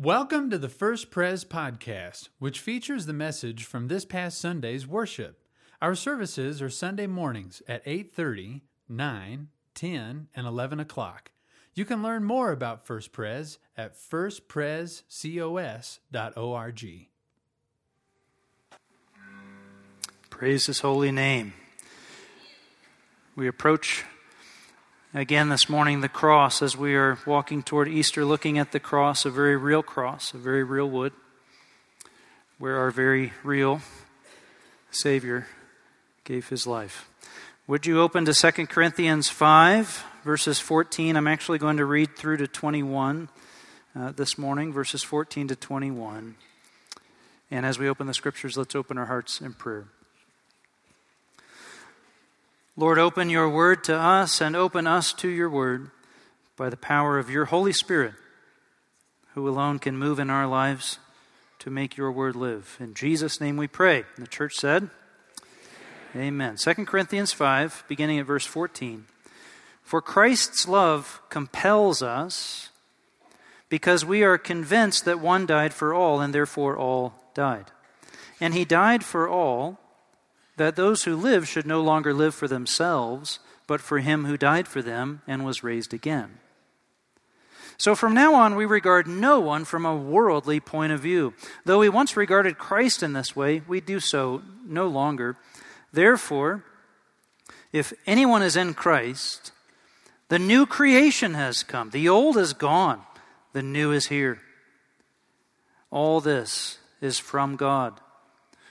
Welcome to the First Pres podcast, which features the message from this past Sunday's worship. Our services are Sunday mornings at 8:30, 9, 10, and 11 o'clock. You can learn more about First Pres at firstprescos.org. Praise his holy name. We approach again this morning the cross as we are walking toward Easter, looking at the cross, a very real cross, a very real wood, where our very real Savior gave his life. Would you open to 2 Corinthians 5, verses 14? I'm actually going to read through to 21 uh, this morning, verses 14 to 21. And as we open the scriptures, let's open our hearts in prayer. Lord, open your word to us and open us to your word by the power of your Holy Spirit, who alone can move in our lives to make your word live. In Jesus' name we pray. And the church said, Amen. 2 Corinthians 5, beginning at verse 14. For Christ's love compels us because we are convinced that one died for all, and therefore all died. And he died for all that those who live should no longer live for themselves, but for him who died for them and was raised again. So from now on, we regard no one from a worldly point of view. Though we once regarded Christ in this way, we do so no longer. Therefore, if anyone is in Christ, the new creation has come. The old is gone, the new is here. All this is from God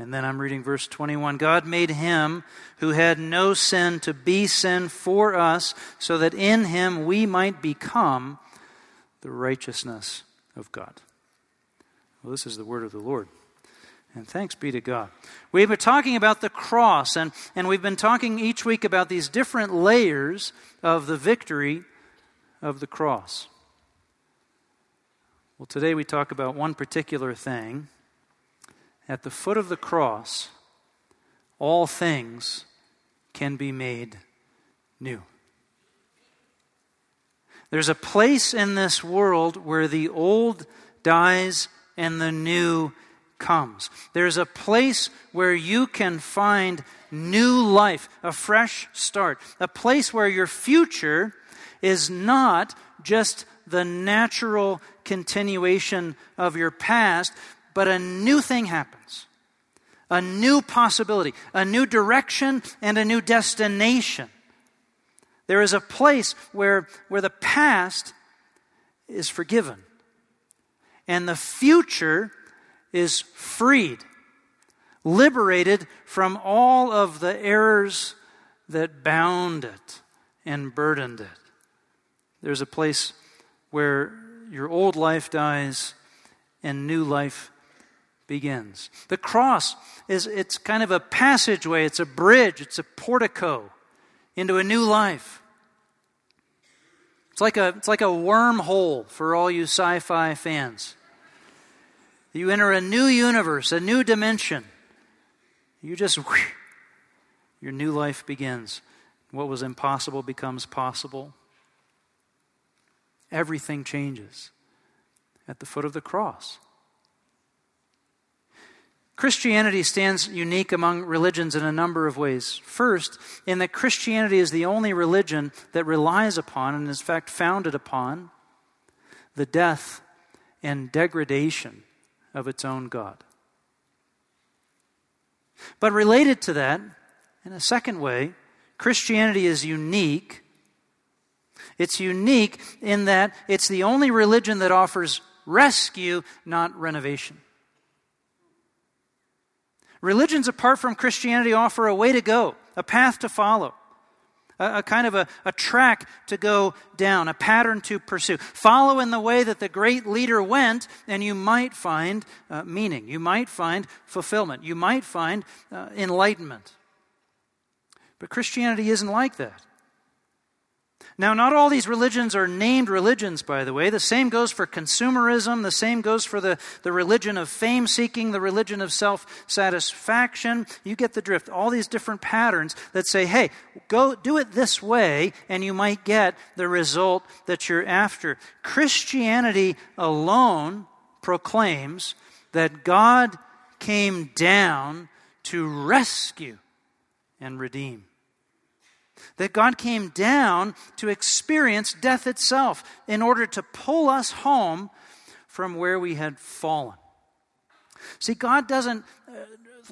And then I'm reading verse 21 God made him who had no sin to be sin for us, so that in him we might become the righteousness of God. Well, this is the word of the Lord. And thanks be to God. We've been talking about the cross, and, and we've been talking each week about these different layers of the victory of the cross. Well, today we talk about one particular thing at the foot of the cross, all things can be made new. There's a place in this world where the old dies and the new comes. There's a place where you can find new life, a fresh start, a place where your future is not just the natural continuation of your past, but a new thing happens a new possibility, a new direction, and a new destination. There is a place where, where the past is forgiven and the future is freed, liberated from all of the errors that bound it and burdened it. There's a place where your old life dies and new life begins. The cross is it's kind of a passageway, it's a bridge, it's a portico into a new life. It's like a it's like a wormhole for all you sci-fi fans. You enter a new universe, a new dimension. You just whoosh, your new life begins. What was impossible becomes possible. Everything changes at the foot of the cross. Christianity stands unique among religions in a number of ways. First, in that Christianity is the only religion that relies upon, and is in fact founded upon, the death and degradation of its own God. But related to that, in a second way, Christianity is unique. It's unique in that it's the only religion that offers rescue, not renovation. Religions apart from Christianity offer a way to go, a path to follow, a, a kind of a, a, track to go down, a pattern to pursue. Follow in the way that the great leader went, and you might find uh, meaning. You might find fulfillment. You might find uh, enlightenment. But Christianity isn't like that. Now, not all these religions are named religions, by the way. The same goes for consumerism. The same goes for the, the religion of fame seeking, the religion of self satisfaction. You get the drift. All these different patterns that say, hey, go do it this way, and you might get the result that you're after. Christianity alone proclaims that God came down to rescue and redeem that God came down to experience death itself in order to pull us home from where we had fallen. See, God doesn't uh,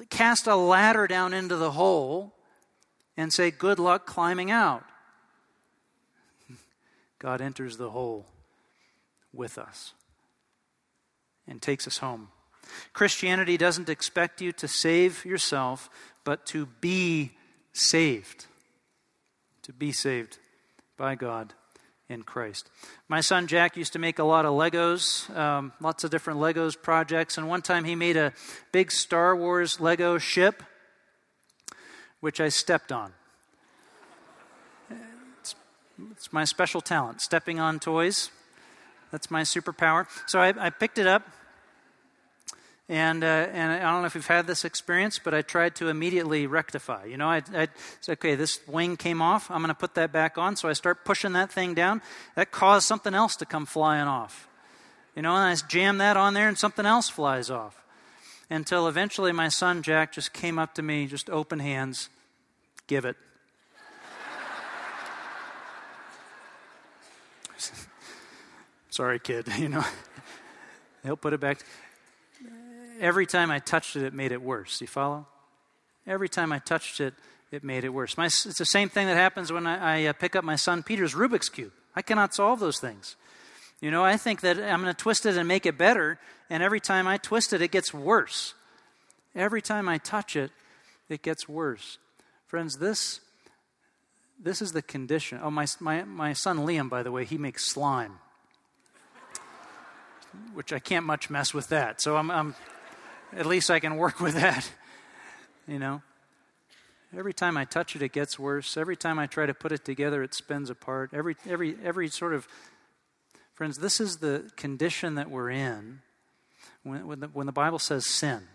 cast a ladder down into the hole and say, Good luck climbing out. God enters the hole with us and takes us home. Christianity doesn't expect you to save yourself, but to be saved to be saved by God in Christ. My son Jack used to make a lot of Legos, um, lots of different Legos projects, and one time he made a big Star Wars Lego ship, which I stepped on. It's, it's my special talent, stepping on toys. That's my superpower. So I, I picked it up and, uh, and I don't know if you've had this experience, but I tried to immediately rectify. You know, I, I said, okay, this wing came off. I'm going to put that back on. So I start pushing that thing down. That caused something else to come flying off. You know, and I jam that on there and something else flies off. Until eventually my son Jack just came up to me, just open hands, give it. Sorry, kid, you know. He'll put it back every time I touched it, it made it worse. You follow? Every time I touched it, it made it worse. My, it's the same thing that happens when I, I uh, pick up my son Peter's Rubik's Cube. I cannot solve those things. You know, I think that I'm going to twist it and make it better, and every time I twist it, it gets worse. Every time I touch it, it gets worse. Friends, this, this is the condition. Oh, my, my, my son Liam, by the way, he makes slime, which I can't much mess with that. So I'm, I'm at least I can work with that. You know? Every time I touch it, it gets worse. Every time I try to put it together, it spins apart. Every, every, every sort of. Friends, this is the condition that we're in when, when, the, when the Bible says sin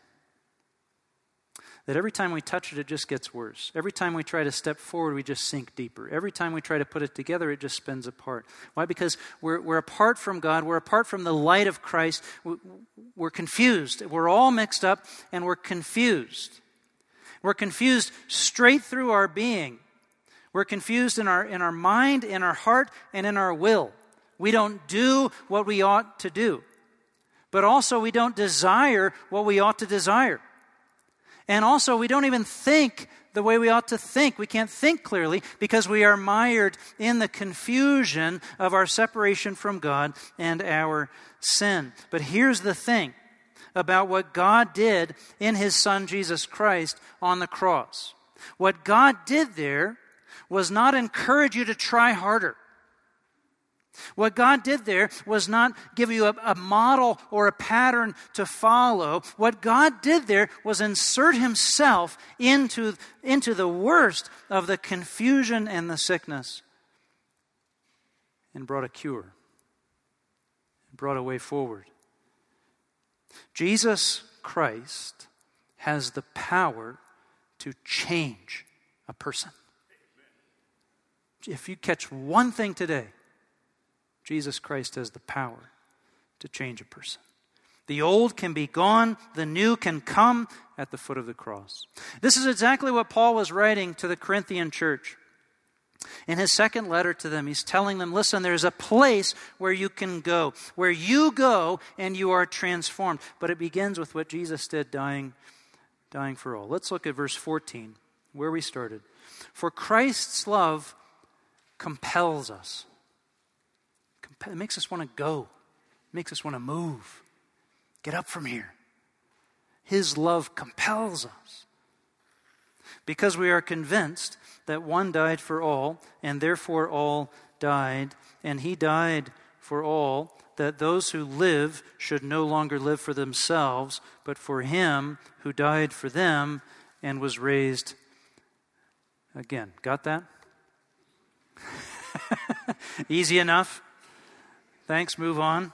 that every time we touch it, it just gets worse. Every time we try to step forward, we just sink deeper. Every time we try to put it together, it just spins apart. Why? Because we're, we're apart from God, we're apart from the light of Christ, we're confused. We're all mixed up, and we're confused. We're confused straight through our being. We're confused in our, in our mind, in our heart, and in our will. We don't do what we ought to do. But also, we don't desire what we ought to desire. And also, we don't even think the way we ought to think. We can't think clearly because we are mired in the confusion of our separation from God and our sin. But here's the thing about what God did in His Son Jesus Christ on the cross. What God did there was not encourage you to try harder. What God did there was not give you a, a, model or a pattern to follow. What God did there was insert Himself into, into the worst of the confusion and the sickness and brought a cure, brought a way forward. Jesus Christ has the power to change a person. If you catch one thing today, Jesus Christ has the power to change a person. The old can be gone, the new can come at the foot of the cross. This is exactly what Paul was writing to the Corinthian church. In his second letter to them, he's telling them listen, there's a place where you can go, where you go and you are transformed. But it begins with what Jesus did, dying, dying for all. Let's look at verse 14, where we started. For Christ's love compels us it makes us want to go, it makes us want to move. Get up from here. His love compels us. because we are convinced that one died for all, and therefore all died, and he died for all, that those who live should no longer live for themselves, but for him who died for them and was raised again. Got that? Easy enough? Thanks, move on.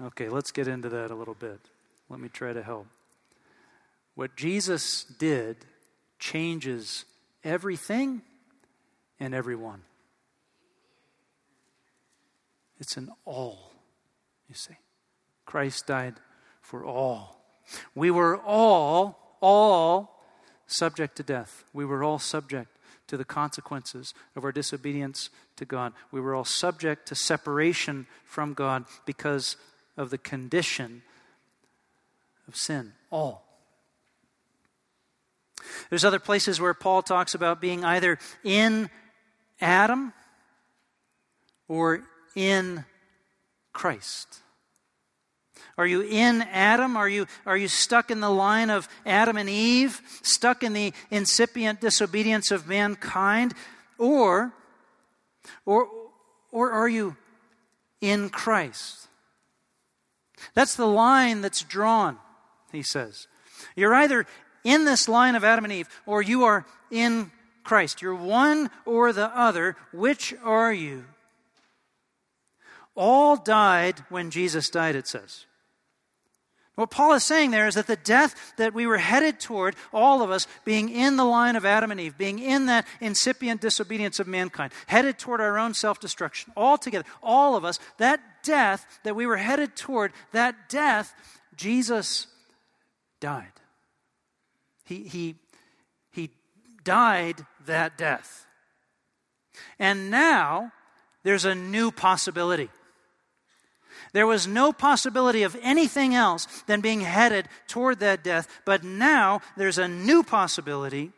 Okay, let's get into that a little bit. Let me try to help. What Jesus did changes everything and everyone. It's an all, you see. Christ died for all. We were all, all subject to death. We were all subject to the consequences of our disobedience to God. We were all subject to separation from God because of the condition of sin. All. There's other places where Paul talks about being either in Adam or in Christ. Are you in Adam? Are you, are you stuck in the line of Adam and Eve, stuck in the incipient disobedience of mankind? Or, or, or are you in Christ? That's the line that's drawn, he says. You're either in this line of Adam and Eve, or you are in Christ. You're one or the other. Which are you? All died when Jesus died, it says. What Paul is saying there is that the death that we were headed toward, all of us being in the line of Adam and Eve, being in that incipient disobedience of mankind, headed toward our own self destruction, all together, all of us, that death that we were headed toward, that death, Jesus died. He, he, he died that death. And now there's a new possibility. There was no possibility of anything else than being headed toward that death, but now there's a new possibility.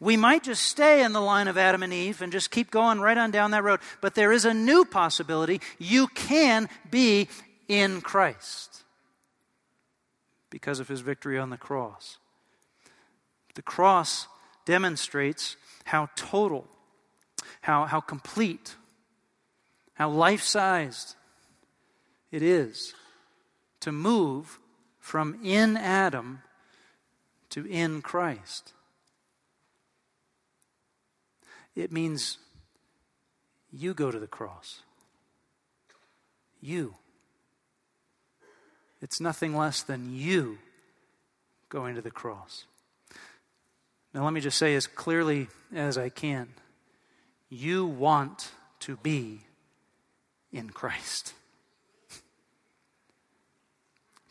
We might just stay in the line of Adam and Eve and just keep going right on down that road, but there is a new possibility. You can be in Christ because of his victory on the cross. The cross demonstrates how total, how, how complete, how life sized it is to move from in Adam to in Christ. It means you go to the cross. You. It's nothing less than you going to the cross. Now, let me just say as clearly as I can you want to be in Christ.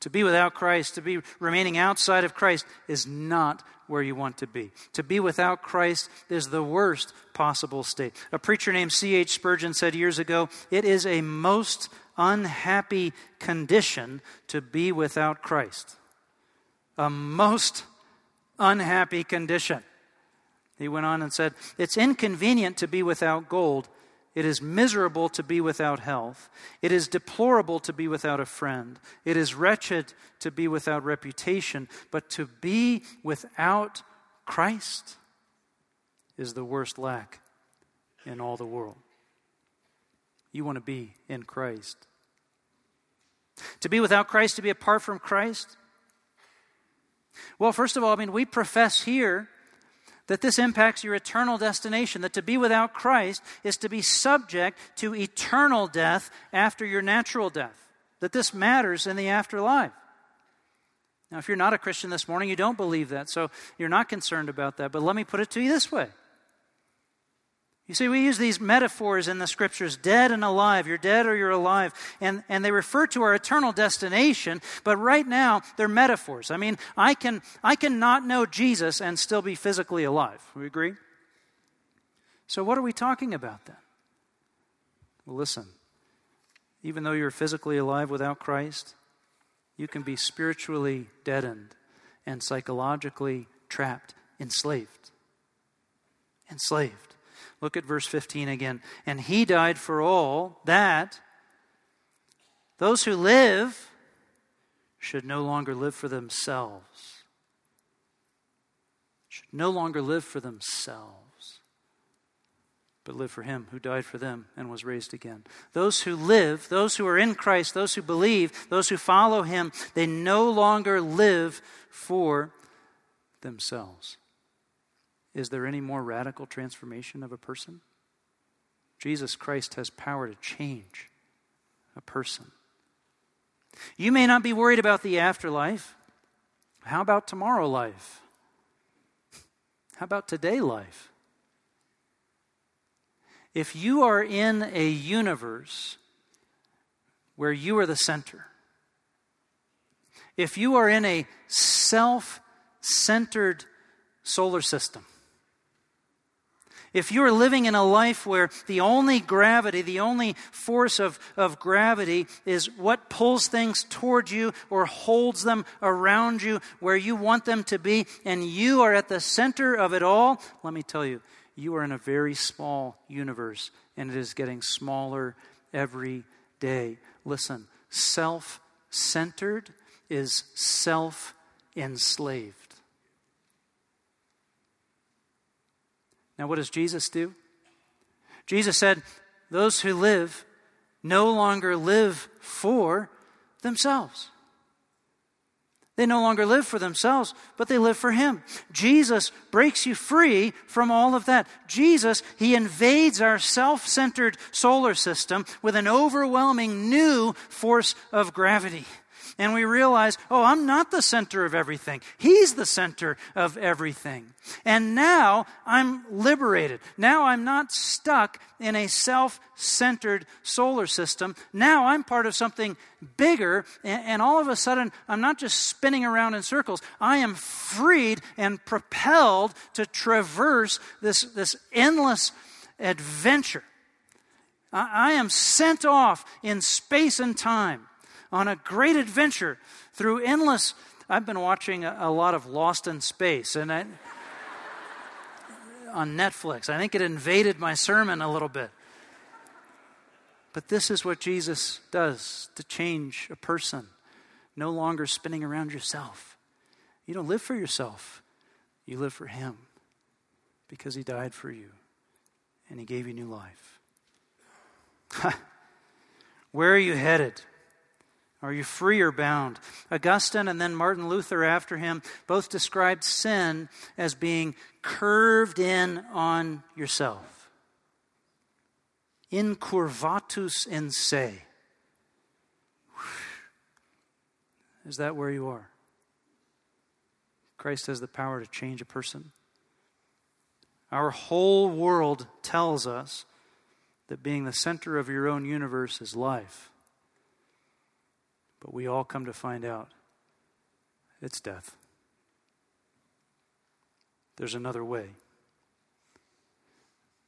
To be without Christ, to be remaining outside of Christ, is not where you want to be. To be without Christ is the worst possible state. A preacher named C.H. Spurgeon said years ago it is a most unhappy condition to be without Christ. A most unhappy condition. He went on and said, It's inconvenient to be without gold. It is miserable to be without health. It is deplorable to be without a friend. It is wretched to be without reputation. But to be without Christ is the worst lack in all the world. You want to be in Christ. To be without Christ, to be apart from Christ, well, first of all, I mean, we profess here that this impacts your eternal destination, that to be without Christ is to be subject to eternal death after your natural death, that this matters in the afterlife. Now, if you're not a Christian this morning, you don't believe that, so you're not concerned about that. But let me put it to you this way you see, we use these metaphors in the scriptures dead and alive. You're dead or you're alive. And, and they refer to our eternal destination, but right now they're metaphors. I mean, I can, I can not know Jesus and still be physically alive. We agree? So, what are we talking about then? Well, listen. Even though you're physically alive without Christ, you can be spiritually deadened and psychologically trapped, enslaved. Enslaved. Look at verse 15 again. And he died for all that those who live should no longer live for themselves. should no longer live for themselves, but live for Him who died for them and was raised again. Those who live, those who are in Christ, those who believe, those who follow Him, they no longer live for themselves. Is there any more radical transformation of a person? Jesus Christ has power to change a person. You may not be worried about the afterlife. How about tomorrow life? How about today life? If you are in a universe where you are the center, if you are in a self centered solar system, if you are living in a life where the only gravity, the only force of, of gravity is what pulls things toward you or holds them around you where you want them to be, and you are at the center of it all, let me tell you, you are in a very small universe, and it is getting smaller every day. Listen, self centered is self enslaved. Now, what does Jesus do? Jesus said, Those who live no longer live for themselves. They no longer live for themselves, but they live for Him. Jesus breaks you free from all of that. Jesus, He invades our self centered solar system with an overwhelming new force of gravity and we realize, oh, I'm not the center of everything. He's the center of everything. And now I'm liberated. Now I'm not stuck in a self centered solar system. Now I'm part of something bigger, and, all of a sudden, I'm not just spinning around in circles. I am freed and propelled to traverse this, this endless adventure. I am sent off in space and time on a great adventure through endless. I've been watching a, a lot of Lost in Space, and I, on Netflix. I think it invaded my sermon a little bit. But this is what Jesus does to change a person. No longer spinning around yourself. You don't live for yourself, you live for Him because He died for you and He gave you new life. Where are you headed? Are you free or bound? Augustine and then Martin Luther after him both described sin as being curved in on yourself. Incurvatus in se. Is that where you are? Christ has the power to change a person. Our whole world tells us that being the center of your own universe is life. But we all come to find out it's death. There's another way.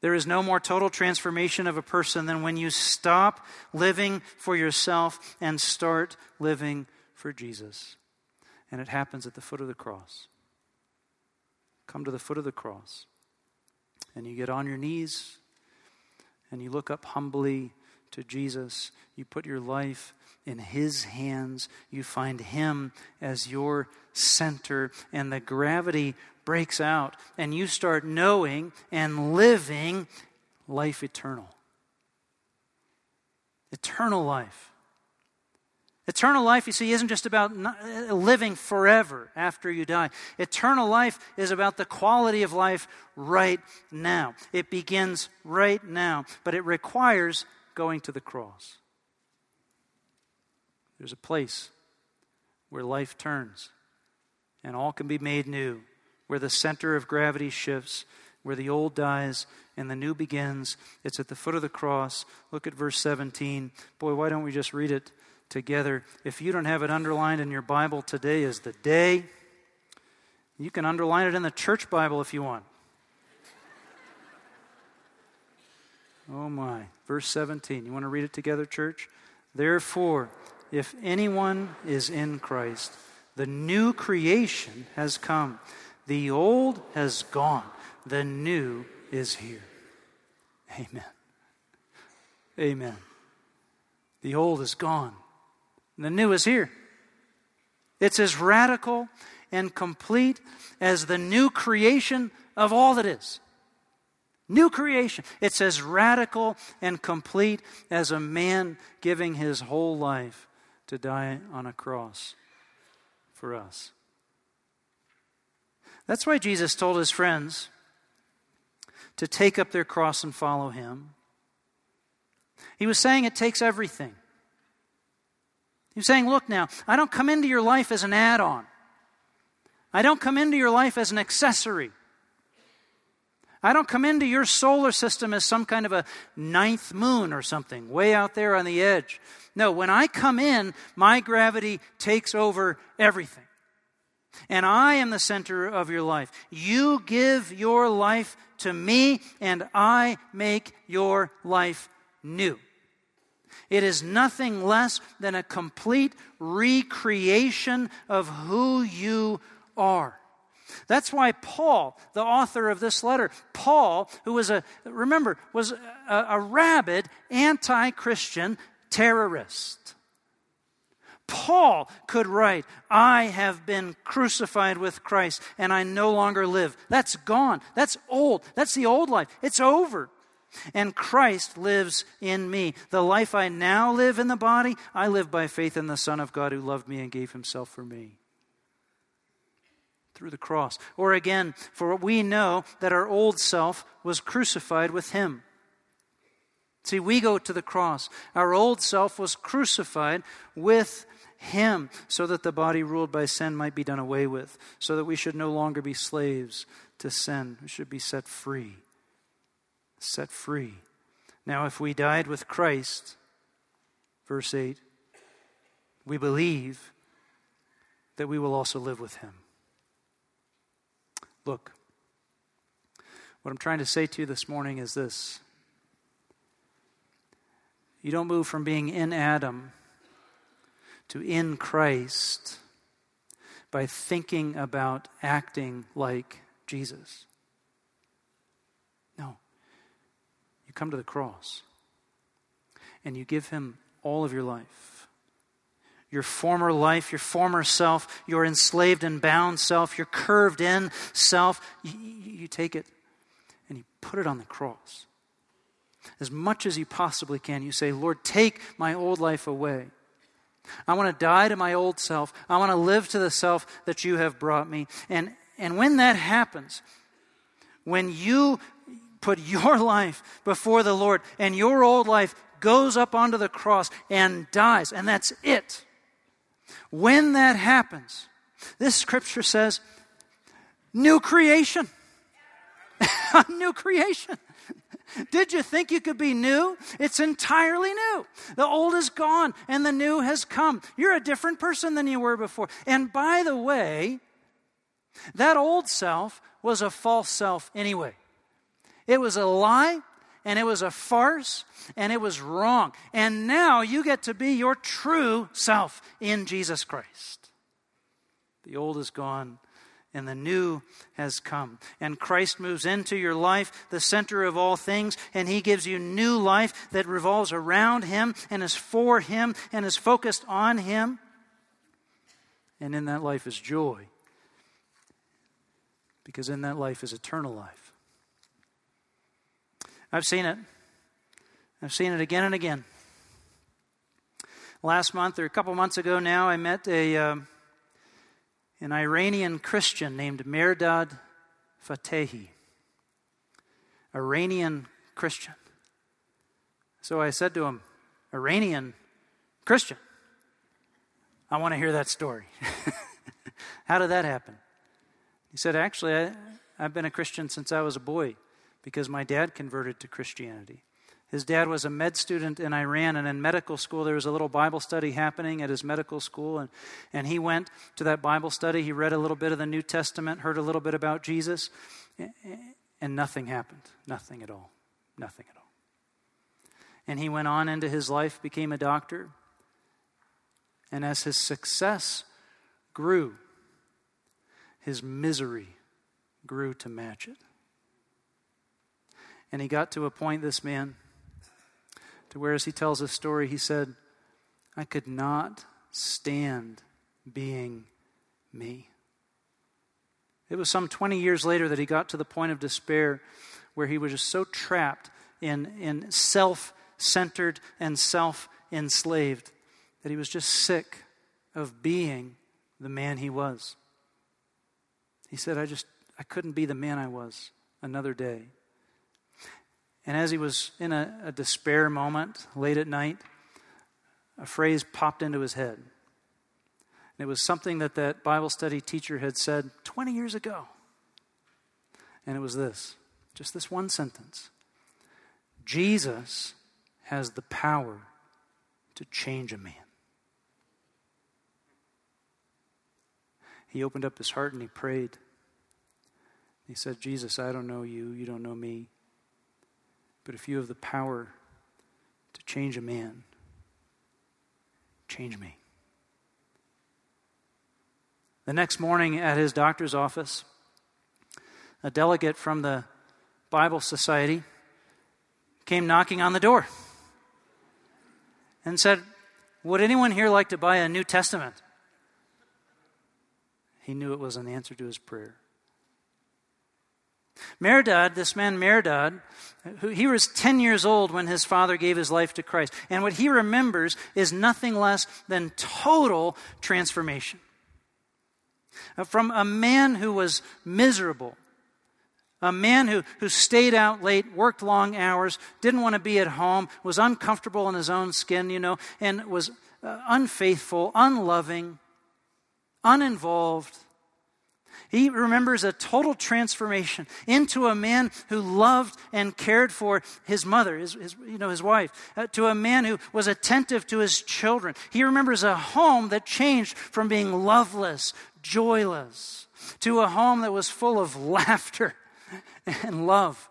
There is no more total transformation of a person than when you stop living for yourself and start living for Jesus. And it happens at the foot of the cross. Come to the foot of the cross. And you get on your knees and you look up humbly to Jesus. You put your life in His hands. You find Him as your center, and the gravity breaks out, and you start knowing and living life eternal. Eternal life. Eternal life, you see, isn't just about uh, living forever after you die. Eternal life is about the quality of life right now. It begins right now, but it requires going to the cross. There's a place where life turns and all can be made new, where the center of gravity shifts, where the old dies and the new begins. It's at the foot of the cross. Look at verse 17. Boy, why don't we just read it together? If you don't have it underlined in your Bible, today is the day. You can underline it in the church Bible if you want. Oh my. Verse 17. You want to read it together, church? Therefore, if anyone is in Christ, the new creation has come. The old has gone. The new is here. Amen. Amen. The old is gone. The new is here. It's as radical, and complete as the new creation of all that is. New creation. It's as radical and complete as a man giving his whole life to die on a cross for us. That's why Jesus told his friends to take up their cross and follow him. He was saying it takes everything. He was saying, Look now, I don't come into your life as an add on, I don't come into your life as an accessory. I don't come into your solar system as some kind of a ninth moon or something, way out there on the edge. No, when I come in, my gravity takes over everything. And I am the center of your life. You give your life to me, and I make your life new. It is nothing less than a complete recreation of who you are. That's why Paul, the author of this letter, Paul, who was a, remember, was a, a rabid anti Christian terrorist. Paul could write, I have been crucified with Christ and I no longer live. That's gone. That's old. That's the old life. It's over. And Christ lives in me. The life I now live in the body, I live by faith in the Son of God who loved me and gave himself for me through the cross. Or again, for we know that our old self was crucified with him. See, we go to the cross. Our old self was crucified with him so that the body ruled by sin might be done away with, so that we should no longer be slaves to sin. We should be set free. Set free. Now, if we died with Christ, verse 8, we believe that we will also live with him. Look, what I'm trying to say to you this morning is this you don't move from being in Adam to in Christ by thinking about acting like Jesus. No. You come to the cross and you give him all of your life. Your former life, your former self, your enslaved and bound self, your curved in self, you, you take it and you put it on the cross as much as you possibly can, you say, Lord, take my old life away. I want to die to my old self. I want to live to the self that you have brought me. And, and when that happens, when you put your life before the Lord and your old life goes up onto the cross and dies, and that's it. When that happens, this scripture says, new creation. new creation. Did you think you could be new? It's entirely new. The old is gone and the new has come. You're a different person than you were before. And by the way, that old self was a false self anyway. It was a lie and it was a farce and it was wrong. And now you get to be your true self in Jesus Christ. The old is gone and the new has come. And Christ moves into your life, the center of all things, and He gives you new life that revolves around Him and is for Him and is focused on Him. And in that life is joy, because in that life is eternal life. I've seen it. I've seen it again and again. Last month, or a couple months ago now, I met a. Uh, an Iranian Christian named Mehrdad Fatehi. Iranian Christian. So I said to him, Iranian Christian. I want to hear that story. How did that happen? He said, Actually, I, I've been a Christian since I was a boy because my dad converted to Christianity. His dad was a med student in Iran, and in medical school, there was a little Bible study happening at his medical school. And, and he went to that Bible study. He read a little bit of the New Testament, heard a little bit about Jesus, and nothing happened. Nothing at all. Nothing at all. And he went on into his life, became a doctor. And as his success grew, his misery grew to match it. And he got to a point, this man, to where, as he tells a story, he said, I could not stand being me. It was some 20 years later that he got to the point of despair where he was just so trapped in, in self centered and self enslaved that he was just sick of being the man he was. He said, I just, I couldn't be the man I was another day. And as he was in a, a despair moment late at night, a phrase popped into his head. And it was something that that Bible study teacher had said 20 years ago. And it was this just this one sentence Jesus has the power to change a man. He opened up his heart and he prayed. He said, Jesus, I don't know you, you don't know me. But if you have the power to change a man, change me. The next morning at his doctor's office, a delegate from the Bible Society came knocking on the door and said, Would anyone here like to buy a New Testament? He knew it was an answer to his prayer. Mehrdad, this man Mehrdad, he was 10 years old when his father gave his life to Christ. And what he remembers is nothing less than total transformation. Uh, from a man who was miserable, a man who, who stayed out late, worked long hours, didn't want to be at home, was uncomfortable in his own skin, you know, and was uh, unfaithful, unloving, uninvolved. He remembers a total transformation into a man who loved and cared for his mother, his, his you know, his wife, uh, to a man who was attentive to his children. He remembers a home that changed from being loveless, joyless, to a home that was full of laughter and love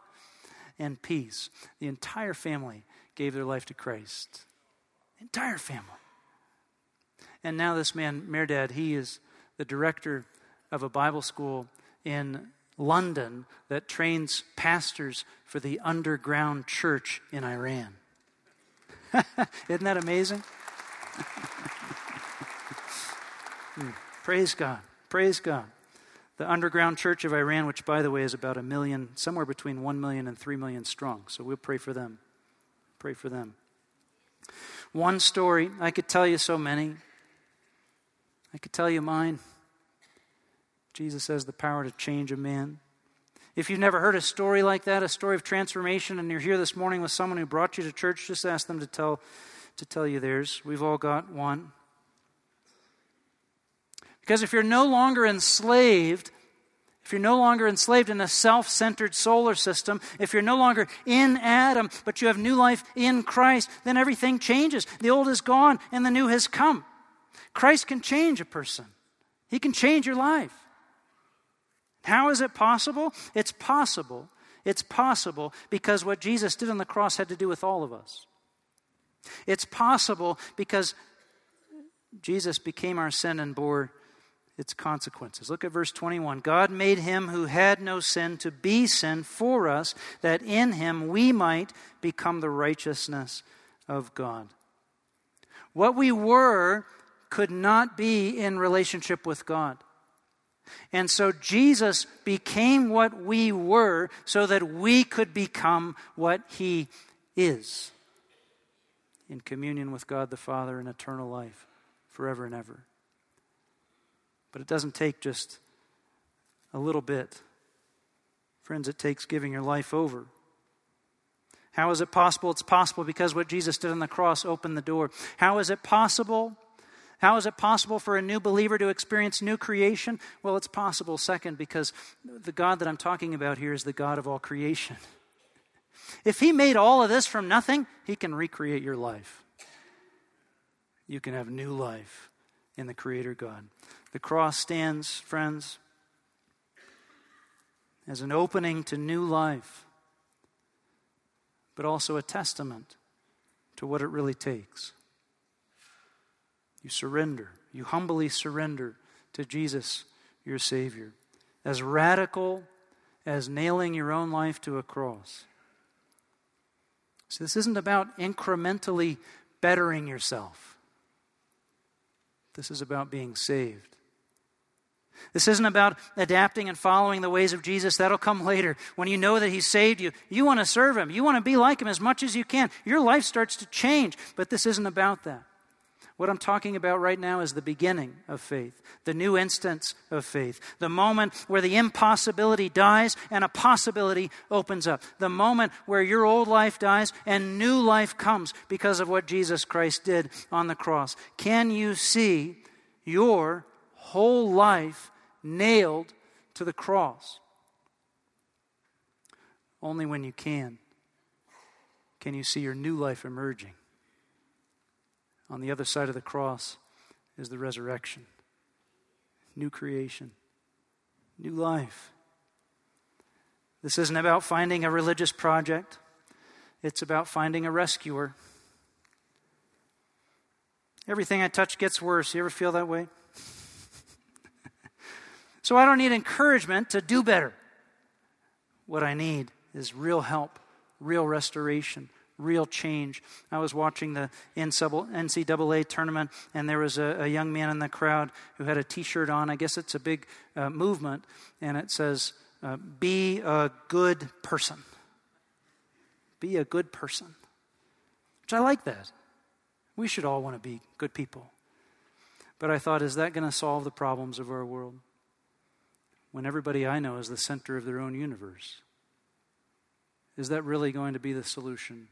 and peace. The entire family gave their life to Christ. The entire family. And now, this man, Mehrdad, he is the director of a Bible school in London that trains pastors for the underground church in Iran. Isn't that amazing? hmm. Praise God. Praise God the underground church of Iran, which, by the way, is about a million, somewhere between 1 million and 3 million strong. So we'll pray for them. Pray for them. One story, I could tell you so many. I could tell you mine. Jesus has the power to change a man. If you've never heard a story like that, a story of transformation, and you're here this morning with someone who brought you to church, just ask them to tell, to tell you theirs. We've all got one. Because if you're no longer enslaved, if you're no longer enslaved in a self centered solar system, if you're no longer in Adam, but you have new life in Christ, then everything changes. The old is gone and the new has come. Christ can change a person, He can change your life. How is it possible? It's possible. It's possible because what Jesus did on the cross had to do with all of us. It's possible because Jesus became our sin and bore its consequences. Look at verse 21. God made him who had no sin to be sin for us, that in him we might become the righteousness of God. What we were could not be in relationship with God. And so Jesus became what we were so that we could become what he is in communion with God the Father in eternal life forever and ever. But it doesn't take just a little bit. Friends, it takes giving your life over. How is it possible? It's possible because what Jesus did on the cross opened the door. How is it possible? How is it possible for a new believer to experience new creation? Well, it's possible, second, because the God that I'm talking about here is the God of all creation. If He made all of this from nothing, He can recreate your life. You can have new life in the Creator God. The cross stands, friends, as an opening to new life, but also a testament to what it really takes. You surrender, you humbly surrender to Jesus, your Savior. As radical as nailing your own life to a cross. So, this isn't about incrementally bettering yourself. This is about being saved. This isn't about adapting and following the ways of Jesus. That'll come later. When you know that He saved you, you want to serve Him. You want to be like Him as much as you can. Your life starts to change, but this isn't about that. What I'm talking about right now is the beginning of faith, the new instance of faith, the moment where the impossibility dies and a possibility opens up, the moment where your old life dies and new life comes because of what Jesus Christ did on the cross. Can you see your whole life nailed to the cross? Only when you can can you see your new life emerging. On the other side of the cross is the resurrection, new creation, new life. This isn't about finding a religious project, it's about finding a rescuer. Everything I touch gets worse. You ever feel that way? so I don't need encouragement to do better. What I need is real help, real restoration, real change. I was watching the NCAA tournament, and there was a, a young man in the crowd who had a t shirt on. I guess it's a big uh, movement, and it says, uh, Be a good person. Be a good person. Which I like that. We should all want to be good people. But I thought, is that going to solve the problems of our world? When everybody I know is the center of their own universe. Is that really going to be the solution?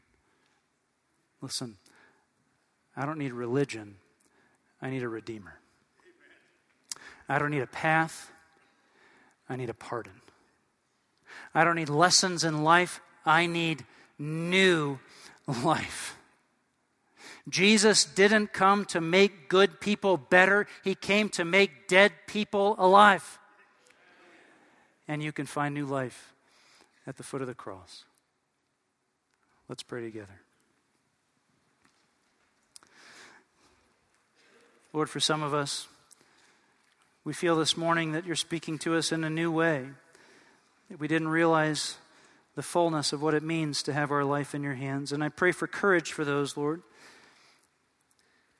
Listen, I don't need religion, I need a redeemer. I don't need a path, I need a pardon. I don't need lessons in life, I need new life. Jesus didn't come to make good people better, He came to make dead people alive. And you can find new life at the foot of the cross. Let's pray together. Lord, for some of us, we feel this morning that you're speaking to us in a new way, that we didn't realize the fullness of what it means to have our life in your hands. And I pray for courage for those, Lord,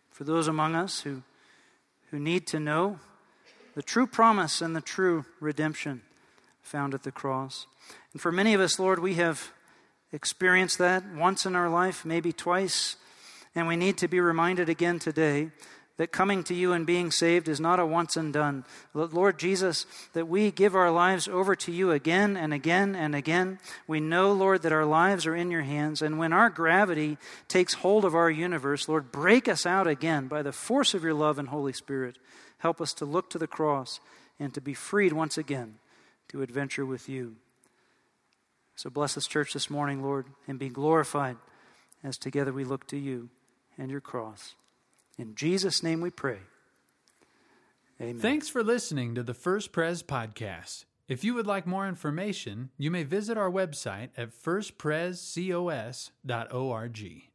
for those among us who, who need to know the true promise and the true redemption found at the cross. And for many of us, Lord, we have experienced that once in our life, maybe twice, and we need to be reminded again today that coming to you and being saved is not a once and done. Lord Jesus, that we give our lives over to you again and again and again. We know, Lord, that our lives are in your hands. And when our gravity takes hold of our universe, Lord, break us out again by the force of your love and Holy Spirit. Help us to look to the cross and to be freed once again to adventure with you. So bless this church this morning, Lord, and be glorified as together we look to you and your cross. In Jesus' name we pray. Amen. Thanks for listening to the First Pres podcast. If you would like more information, you may visit our website at firstprescos.org.